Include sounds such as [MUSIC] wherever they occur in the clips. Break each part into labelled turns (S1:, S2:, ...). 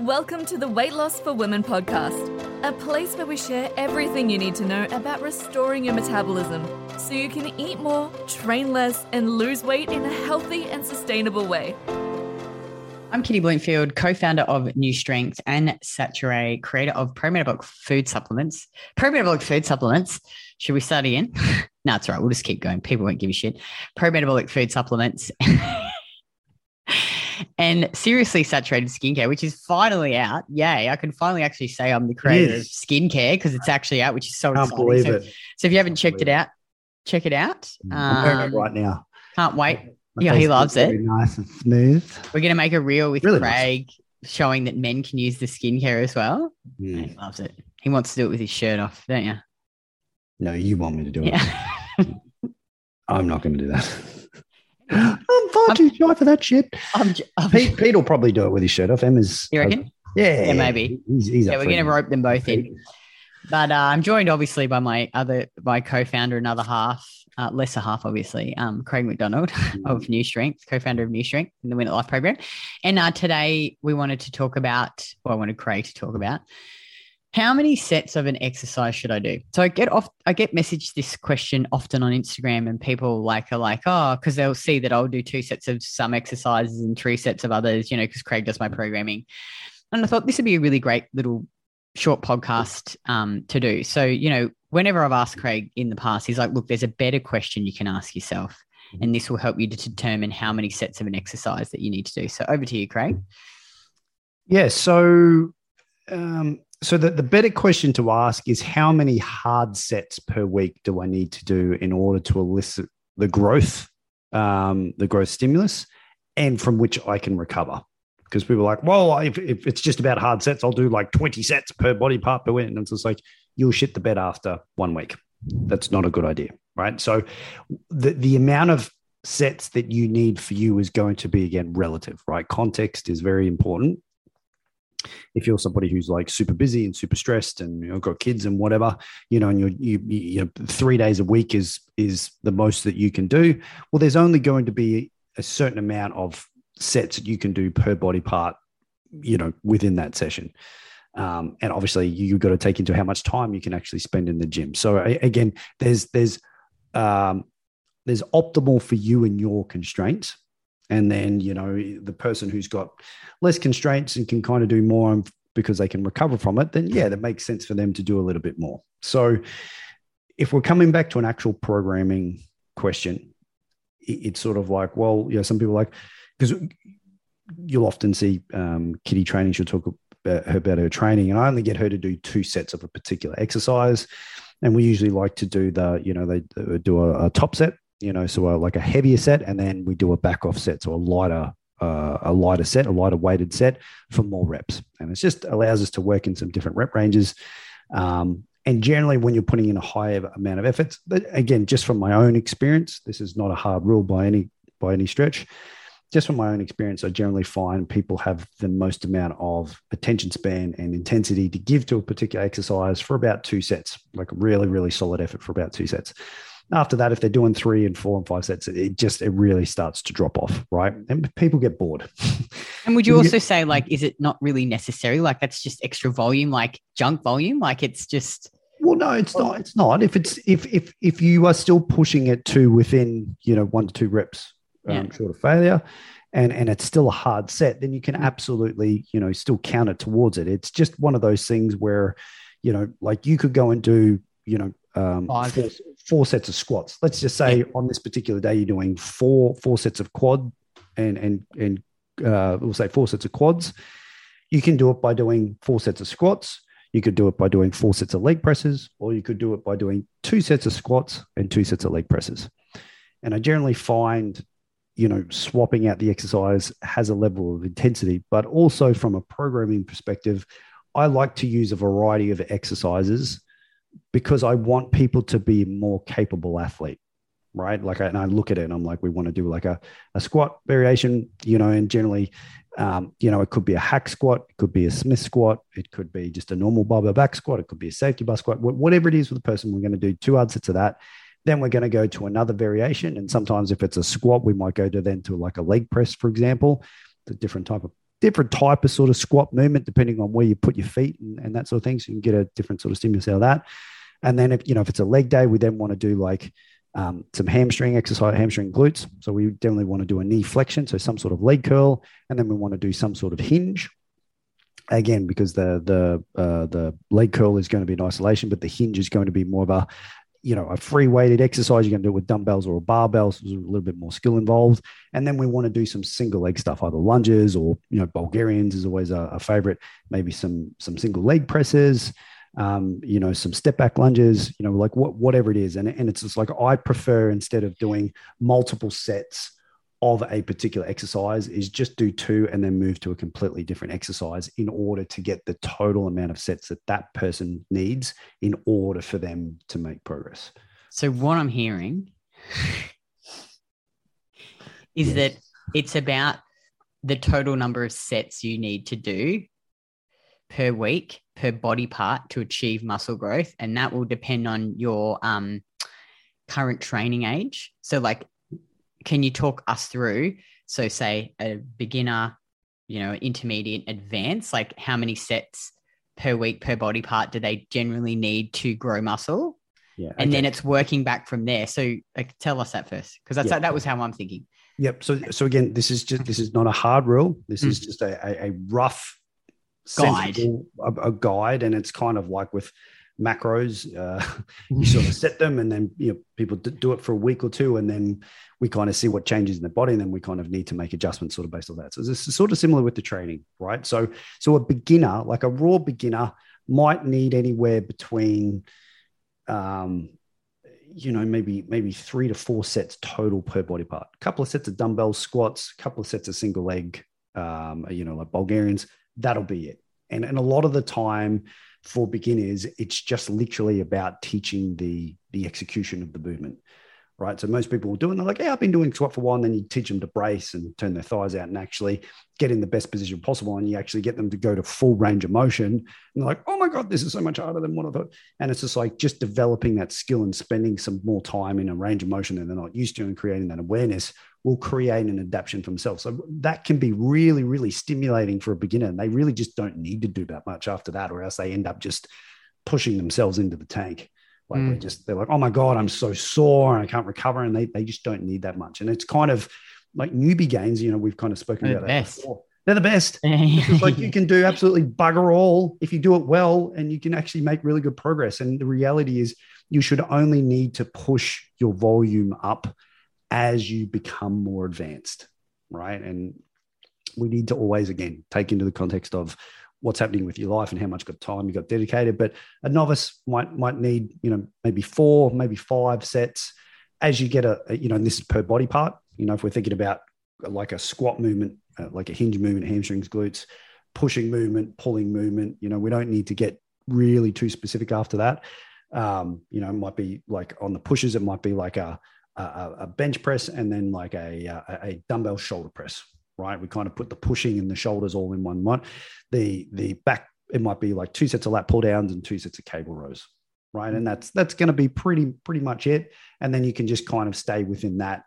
S1: Welcome to the Weight Loss for Women podcast, a place where we share everything you need to know about restoring your metabolism so you can eat more, train less, and lose weight in a healthy and sustainable way.
S2: I'm Kitty Blomfield, co founder of Nustrength and Saturée, creator of pro metabolic food supplements. Pro metabolic food supplements. Should we start again? [LAUGHS] no, it's all right. We'll just keep going. People won't give a shit. Pro metabolic food supplements. [LAUGHS] and seriously saturated skincare, which is finally out. Yay! I can finally actually say I'm the creator of skincare because it's actually out, which is so
S3: Can't
S2: exciting. so, so if you haven't checked it out, check it out.
S3: Wearing it
S2: Um,
S3: right now.
S2: Can't wait.
S3: My
S2: yeah, he loves it.
S3: Nice and smooth.
S2: We're gonna make a reel with
S3: Really nice.
S2: Craig showing that men can use the skincare as well.
S3: Mm.
S2: He loves it. He wants to do it with his shirt off, don't you?
S3: No, you want me to do it. I'm not going to do that. [LAUGHS] [LAUGHS] I'm far too shy for that shit.
S2: I'm, I'm
S3: Pete, Pete will probably do it with his shirt off. Emma's.
S2: You reckon?
S3: Yeah,
S2: Yeah, maybe.
S3: He's, he's
S2: yeah, we're going to rope them both in. But uh, I'm joined obviously by my other, my co-founder, another half, uh, lesser half, obviously, um, Craig McDonald [LAUGHS] of Nustrength, co-founder of Nustrength in the Winatlife program. And uh, today we wanted to talk about, well, I wanted Craig to talk about how many sets of an exercise should I do? So I get off, I get messaged this question often on Instagram, and people like are like, oh, because they'll see that I'll do two sets of some exercises and three sets of others, you know, because Craig does my programming. And I thought this would be a really great little short podcast um, to do. So, you know, whenever I've asked Craig in the past, he's like, look, there's a better question you can ask yourself. And this will help you to determine how many sets of an exercise that you need to do. So over to you, Craig.
S3: Yeah. So, um, so the, the better question to ask is how many hard sets per week do I need to do in order to elicit the growth, um, the growth stimulus, and from which I can recover? Because people are like, well, if, if it's just about hard sets, I'll do like 20 sets per body part per week. And it's just like, you'll shit the bed after one week. That's not a good idea, right? So the, the amount of sets that you need for you is going to be, again, relative, right? Context is very important if you're somebody who's like super busy and super stressed and you know got kids and whatever you know and you're you, you you know three days a week is is the most that you can do well there's only going to be a certain amount of sets that you can do per body part you know within that session. Um, and obviously you've got to take into how much time you can actually spend in the gym. So again there's there's um, there's optimal for you and your constraints and then you know the person who's got less constraints and can kind of do more because they can recover from it then yeah. that makes sense for them to do a little bit more. So if we're coming back to an actual programming question it's sort of like well you know some people like because you'll often see um, kitty training she'll talk about her, about her training and i only get her to do two sets of a particular exercise. And we usually like to do the you know they do a, a top set you know so a, like a heavier set and then we do a back off set so a lighter uh, a lighter set a lighter weighted set for more reps. And it just allows us to work in some different rep ranges. Um, and generally when you're putting in a higher amount of effort but again just from my own experience this is not a hard rule by any by any stretch. Just from my own experience i generally find people have the most amount of attention span and intensity to give to a particular exercise for about two sets like really really solid effort for about two sets after that if they're doing three and four and five sets it just it really starts to drop off right and people get bored
S2: And would [LAUGHS] you also say, like, is it not really necessary? Like, that's just extra volume, like junk volume? Like, it's just,
S3: well no it's not it's not if it's if if if you are still pushing it to within you know one to two reps um,
S2: Yeah.
S3: short of failure and and it's still a hard set then you can absolutely you know still count it towards it it's just one of those things where you know like you could go and do you know um, four, four sets of squats. Let's just say on this particular day you're doing four four sets of quad and and and uh, we'll say four sets of quads. You can do it by doing four sets of squats. You could do it by doing four sets of leg presses or you could do it by doing two sets of squats and two sets of leg presses. And i generally find you know swapping out the exercise has a level of intensity but also from a programming perspective i like to use a variety of exercises because i want people to be more capable athlete right? Like I, and i look at it and i'm like we want to do like a, a squat variation you know and generally um, you know it could be a hack squat it could be a smith squat it could be just a normal barbell back squat it could be a safety bar squat whatever it is for the person we're going to do two sets of that. Then we're going to go to another variation and sometimes if it's a squat we might go to then to like a leg press for example a different type of different type of sort of squat movement depending on where you put your feet and, and that sort of thing. So you can get a different sort of stimulus out of that. And then if you know if it's a leg day, we then want to do like um, some hamstring exercise, hamstring glutes. So we definitely want to do a knee flexion, so some sort of leg curl, and then we want to do some sort of hinge. Again, because the the uh, the leg curl is going to be in isolation, but the hinge is going to be more of a you know a free weighted exercise. Going to do it with dumbbells or a barbell, so there's a little bit more skill involved. And then we want to do some single leg stuff, either lunges or you know Bulgarians is always a, a favorite. Maybe some some single leg presses um, you know, some step back lunges, you know, like what, whatever it is. And, and it's just like I prefer instead of doing multiple sets of a particular exercise is just do two and then move to a completely different exercise in order to get the total amount of sets that that person needs in order for them to make progress.
S2: So what I'm hearing [LAUGHS] is yes. that it's about the total number of sets you need to do per week per body part to achieve muscle growth. And that will depend on your um, current training age. So, like, can you talk us through? So, say a beginner, you know, intermediate, advanced, like how many sets per week per body part do they generally need to grow muscle? Yeah, and then it's working back from there. So, like, tell us that first, because that's yeah. that was how I'm thinking.
S3: Yep. So, so again, this is just this is not a hard rule. This mm. is just a, a, a rough
S2: guide,
S3: a, a, guide, and it's kind of like with macros. Uh, [LAUGHS] you sort of set them, and then you know people do it for a week or two, and then we kind of see what changes in the body, and then we kind of need to make adjustments sort of based on that. So this is sort of similar with the training, right? So so a beginner, like a raw beginner, might need anywhere between um, you know maybe maybe three to four sets total per body part a couple of sets of dumbbell squats a couple of sets of single leg um, you know like bulgarians that'll be it. And, and a lot of the time for beginners, it's just literally about teaching the, the execution of the movement right? So most people will do it and they're like, yeah, I've been doing squat for a while. And then you teach them to brace and turn their thighs out and actually get in the best position possible. And you actually get them to go to full range of motion. And they're like, oh my God, this is so much harder than what I thought. And it's just like just developing that skill and spending some more time in a range of motion that they're not used to and creating that awareness will create an adaptation for themselves. So that can be really, really stimulating for a beginner. And they really just don't need to do that much after that, or else they end up just pushing themselves into the tank. Like mm. they just they're like, oh my god, I'm so sore and I can't recover, and they they just don't need that much. And it's kind of like newbie gains. You know, we've kind of spoken
S2: they're
S3: about
S2: that before.
S3: They're the best. [LAUGHS] like you can do absolutely bugger all if you do it well, and you can actually make really good progress. And the reality is, you should only need to push your volume up as you become more advanced, right? And we need to always again take into the context of what's happening with your life and how much time you got dedicated. But a novice might might need you know maybe four, maybe five sets as you get a, a you know, this is per body part. You know, if we're thinking about like a squat movement, uh, like a hinge movement, hamstrings, glutes, pushing movement, pulling movement. You know, we don't need to get really too specific after that. Um, you know, it might be like on the pushes, it might be like a a, a bench press and then like a, a, a dumbbell shoulder press, right? We kind of put the pushing and the shoulders all in one one. The the back it might be like two sets of lat pull downs and two sets of cable rows, right? And that's that's going to be pretty pretty much it. And then you can just kind of stay within that,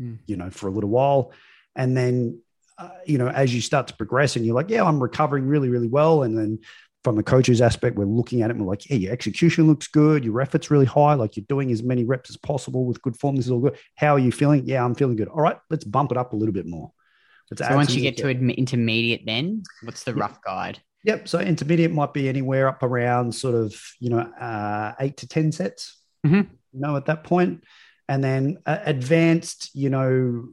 S3: mm. you know, for a little while, and then. Uh, you know, as you start to progress, and you're like, "Yeah, I'm recovering really, really well," and then from the coach's aspect, we're looking at it and we're like, hey, your execution looks good. Your effort's really high. Like you're doing as many reps as possible with good form. This is all good. How are you feeling? Yeah, I'm feeling good. All right, let's bump it up a little bit more.
S2: Let's so once you get to intermediate, then what's the rough guide?
S3: Yep. So intermediate might be anywhere up around sort of, you know, uh, eight to 10 sets,
S2: mm-hmm.
S3: you know, at that point. And then uh, advanced, you know,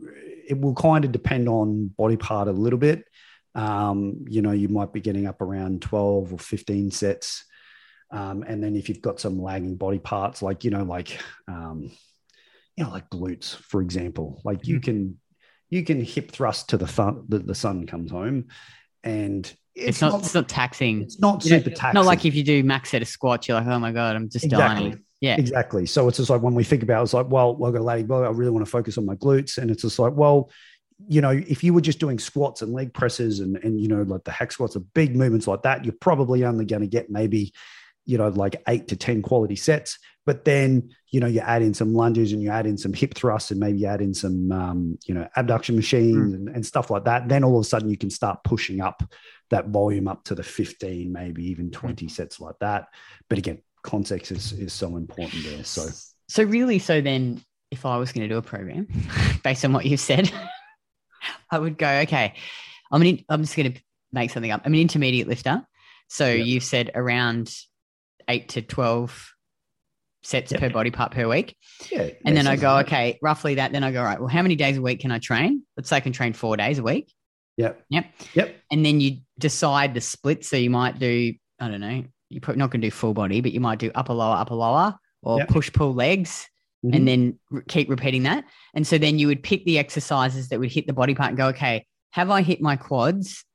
S3: it will kind of depend on body part a little bit. Um, you know, you might be getting up around 12 or 15 sets. Um, and then if you've got some lagging body parts, like, you know, like, um, you know, like glutes, for example, like you mm-hmm. can, you can hip thrust to the fun, the, the sun comes home and
S2: it's, it's not, not, it's not taxing.
S3: It's not super yeah, taxing.
S2: Not like if you do max set of squats, you're like, oh my God, I'm just exactly. dying. Yeah.
S3: Exactly. So it's just like when we think about it, it's like, well, well, I've got a lagging body, I really want to focus on my glutes. And it's just like, well, you know, if you were just doing squats and leg presses and, and you know, like the hack squats, are big movements like that, you're probably only going to get maybe, you know, like eight to 10 quality sets. but then you know you add in some lunges and you add in some [LAUGHS] hip thrusts and maybe you add in some um, you know abduction machines mm. and, and, stuff like that then all of a sudden you can start pushing up that volume up to the 15 maybe even 20 mm. sets like that but again context is, is so important there so
S2: so really so then if i was going to do a program [LAUGHS] based on what you've said i would go okay i'm an, i'm just going to make something up i'm an intermediate lifter so yep. you've said around 8 to 12 sets yep. per body part per week. Yeah. And then I go, okay, roughly that. Then I go, right, well, how many days a week can I train? Let's say I can train four days a week.
S3: Yep.
S2: Yep.
S3: Yep.
S2: And then you decide the split. So you might do, I don't know, you're probably not going to do full body, but you might do upper, lower, upper, lower, or yep. push, pull legs. Mm-hmm. And then re- keep repeating that. And so then you would pick the exercises that would hit the body part and go, okay, have I hit my quads?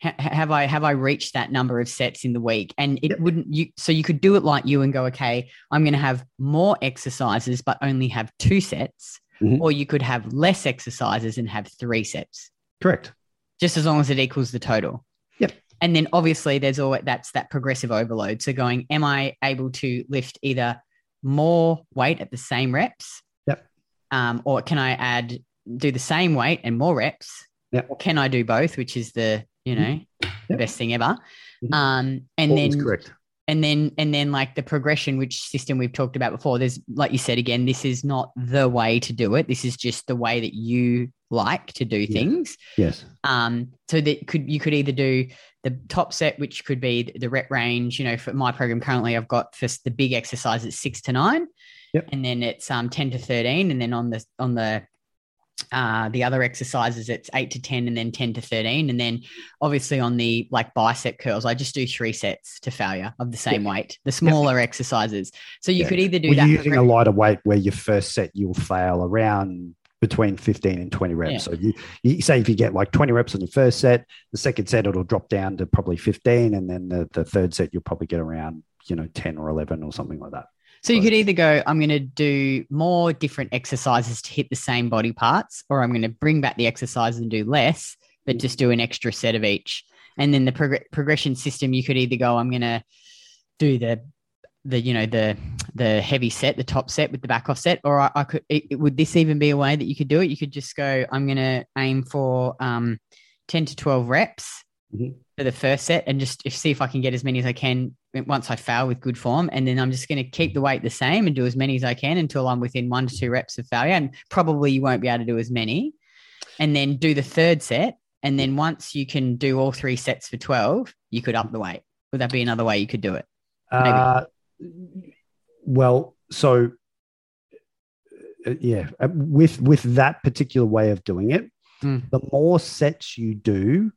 S2: have I have I reached that number of sets in the week? And it yep. wouldn't you so you could do it like you and go, okay, I'm going to have more exercises but only have two sets, mm-hmm. or you could have less exercises and have three sets.
S3: Correct.
S2: Just as long as it equals the total.
S3: Yep.
S2: And then obviously there's all that's that progressive overload. So going, am I able to lift either more weight at the same reps?
S3: Yep.
S2: Um, or can I add do the same weight and more reps?
S3: Yep.
S2: Or can I do both, which is the you know, mm-hmm. the best thing ever. Mm-hmm. Um, and
S3: All
S2: then
S3: correct.
S2: And then and then like the progression, which system we've talked about before. There's like you said again, this is not the way to do it. This is just the way that you like to do things.
S3: Yes.
S2: Um, so that could you could either do the top set, which could be the rep range. You know, for my program currently, I've got for the big exercises six to nine.
S3: Yep.
S2: And then it's um, 10 to 13. And then on the on the uh, the other exercises it's 8 to 10 and then 10 to 13 and then obviously on the like bicep curls i just do three sets to failure of the same weight the smaller exercises so you could either do
S3: well,
S2: that
S3: you're using a lighter weight where your first set you'll fail around between 15 and 20 reps. Yeah. So you, you say if you get like 20 reps on your first set, the second set it'll drop down to probably 15, and then the, the third set you'll probably get around, you know, 10 or 11 or something like that.
S2: So you could either go, I'm going to do more different exercises to hit the same body parts, or I'm going to bring back the exercise and do less, but just do an extra set of each. And then the prog- progression system, you could either go, I'm going to do the the you know the the heavy set, the top set with the back off set, or I, I could. It, would this even be a way that you could do it? You could just go, I'm going to aim for um, ten to twelve reps. Mm-hmm for the first set and just if, see if I can get as many as I can once I fail with good form. And then I'm just going to keep the weight the same and do as many as I can until I'm within one to two reps of failure. And probably you won't be able to do as many. And then do the third set. And then once you can do all three sets for 12, you could up the weight. Would that be another way you could do it?
S3: Uh, well, so uh, yeah, uh, with with that particular way of doing it, mm. the more sets you do,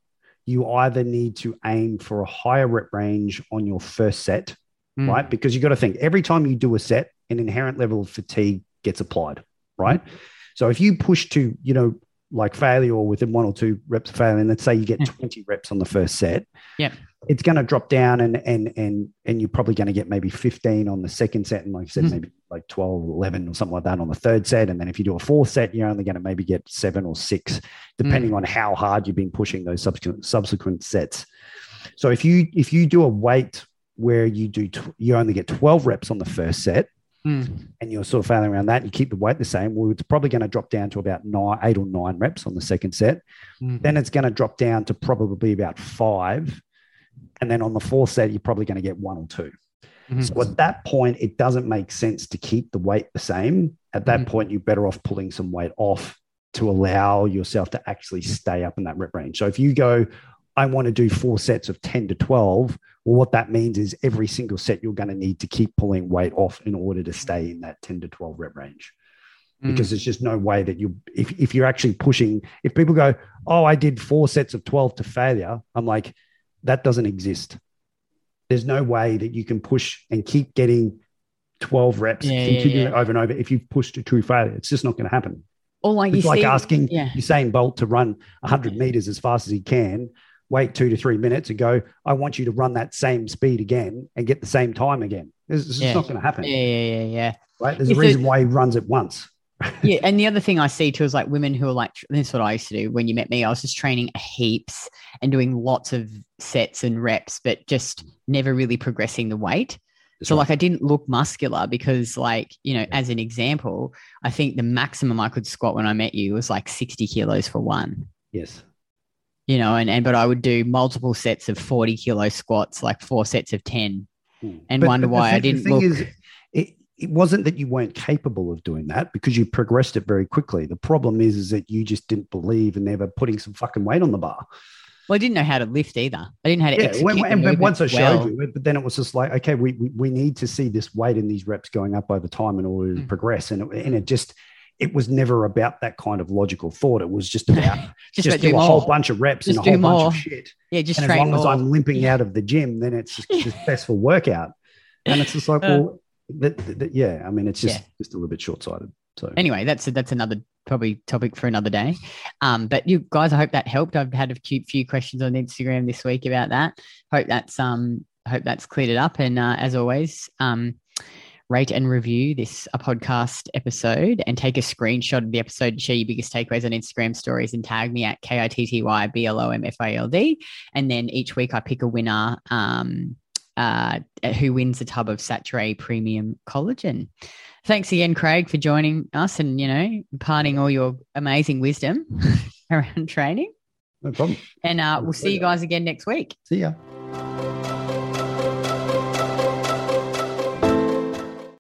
S3: you either need to aim for a higher rep range on your first set, mm. right? Because you got to think every time you do a set, an inherent level of fatigue gets applied, right? Mm. So if you push to, you know, like failure or within one or two reps of failure, and let's say you get 20 reps on the first set,
S2: yeah,
S3: it's going to drop down and and and and you're probably going to get maybe 15 on the second set and like I said mm. maybe like 12 11 or something like that on the third set and then if you do a fourth set you're only going to maybe get 7 or 6 depending mm. on how hard you've been pushing those subsequent subsequent sets so if you if you do a weight where you do you only get 12 reps on the first set mm. and you're sort of failing around that and you keep the weight the same well it's probably going to drop down to about nine, 8 or 9 reps on the second set mm. then it's going to drop down to probably about 5 and then on the fourth set, you're probably going to get one or 2 mm-hmm. So at that point, it doesn't make sense to keep the weight the same. At that mm-hmm. point, you're better off pulling some weight off to allow yourself to actually stay up in that rep range. So if you go, I want to do four sets of 10 to 12, well, what that means is every single set you're going to need to keep pulling weight off in order to stay in that 10 to 12 rep range. Mm. Because there's just no way that you, if, if you're actually pushing, if people go, Oh, I did four sets of 12 to failure, I'm like, that doesn't exist. There's no way that you can push and keep getting 12 reps, yeah, continue yeah, yeah. over and over. If you've pushed to true failure, it's just not going to happen.
S2: Or like
S3: it's like
S2: see,
S3: asking yeah. Usain Bolt to run 100 meters as fast as he can, wait two to three minutes and go, I want you to run that same speed again and get the same time again. It's, it's just not going to happen.
S2: Yeah, yeah, yeah, yeah.
S3: Right? There's a reason why he runs it once
S2: yeah, and the other thing I see too is like women who are like this is what I used to do when you met me. I was just training heaps and doing lots of sets and reps, but just never really progressing the weight. So like I didn't look muscular because like, you know, as an example, I think the maximum I could squat when I met you was like 60 kilos for one.
S3: yes,
S2: You know, and, and but I would do multiple sets of 40 kilo squats, like four sets of 10. Hmm. And wonder
S3: the
S2: why I
S3: thing- the
S2: didn't
S3: thing
S2: look-
S3: is, it, wasn't that you weren't capable of doing that because you progressed it very quickly. The problem is, is that you just didn't believe in ever putting some fucking weight on the bar.
S2: Well, I didn't know how to lift either. I didn't know how to
S3: Yeah,
S2: execute
S3: when,
S2: the
S3: and once I showed
S2: well.
S3: you but then it was just like, okay, we, we we need to see this weight and these reps going up over time in order to
S2: Mm.
S3: progress. And it, and it just it was never about that kind of logical thought. It was just [LAUGHS] about
S2: Just,
S3: just,
S2: about
S3: do a whole bunch of reps
S2: Just
S3: and a whole bunch
S2: more.
S3: of shit.
S2: Yeah, just
S3: and as long as. I'm limping out of the gym, then it's just [LAUGHS] a successful workout. And it's just like,
S2: Uh,
S3: well, that, that- yeah, I mean, it's just
S2: Yeah.
S3: just a little bit short sighted. So
S2: anyway, that's that's another probably topic for another day. Um, but you guys, I hope that helped. I've had a few, few questions on Instagram this week about that. Hope that's um, hope that's cleared it up. And uh, as always, um, rate and review this a podcast episode and take a screenshot of the episode and share your biggest takeaways on Instagram stories and tag me at K I T T Y B L O M F I L D. And then each week I pick a winner. Um, uh, who wins a tub of Saturée Premium Collagen? Thanks again, Craig, for joining us and you know imparting all your amazing wisdom [LAUGHS] around training.
S3: no problem.
S2: And uh, we'll see you guys again next week.
S3: See ya.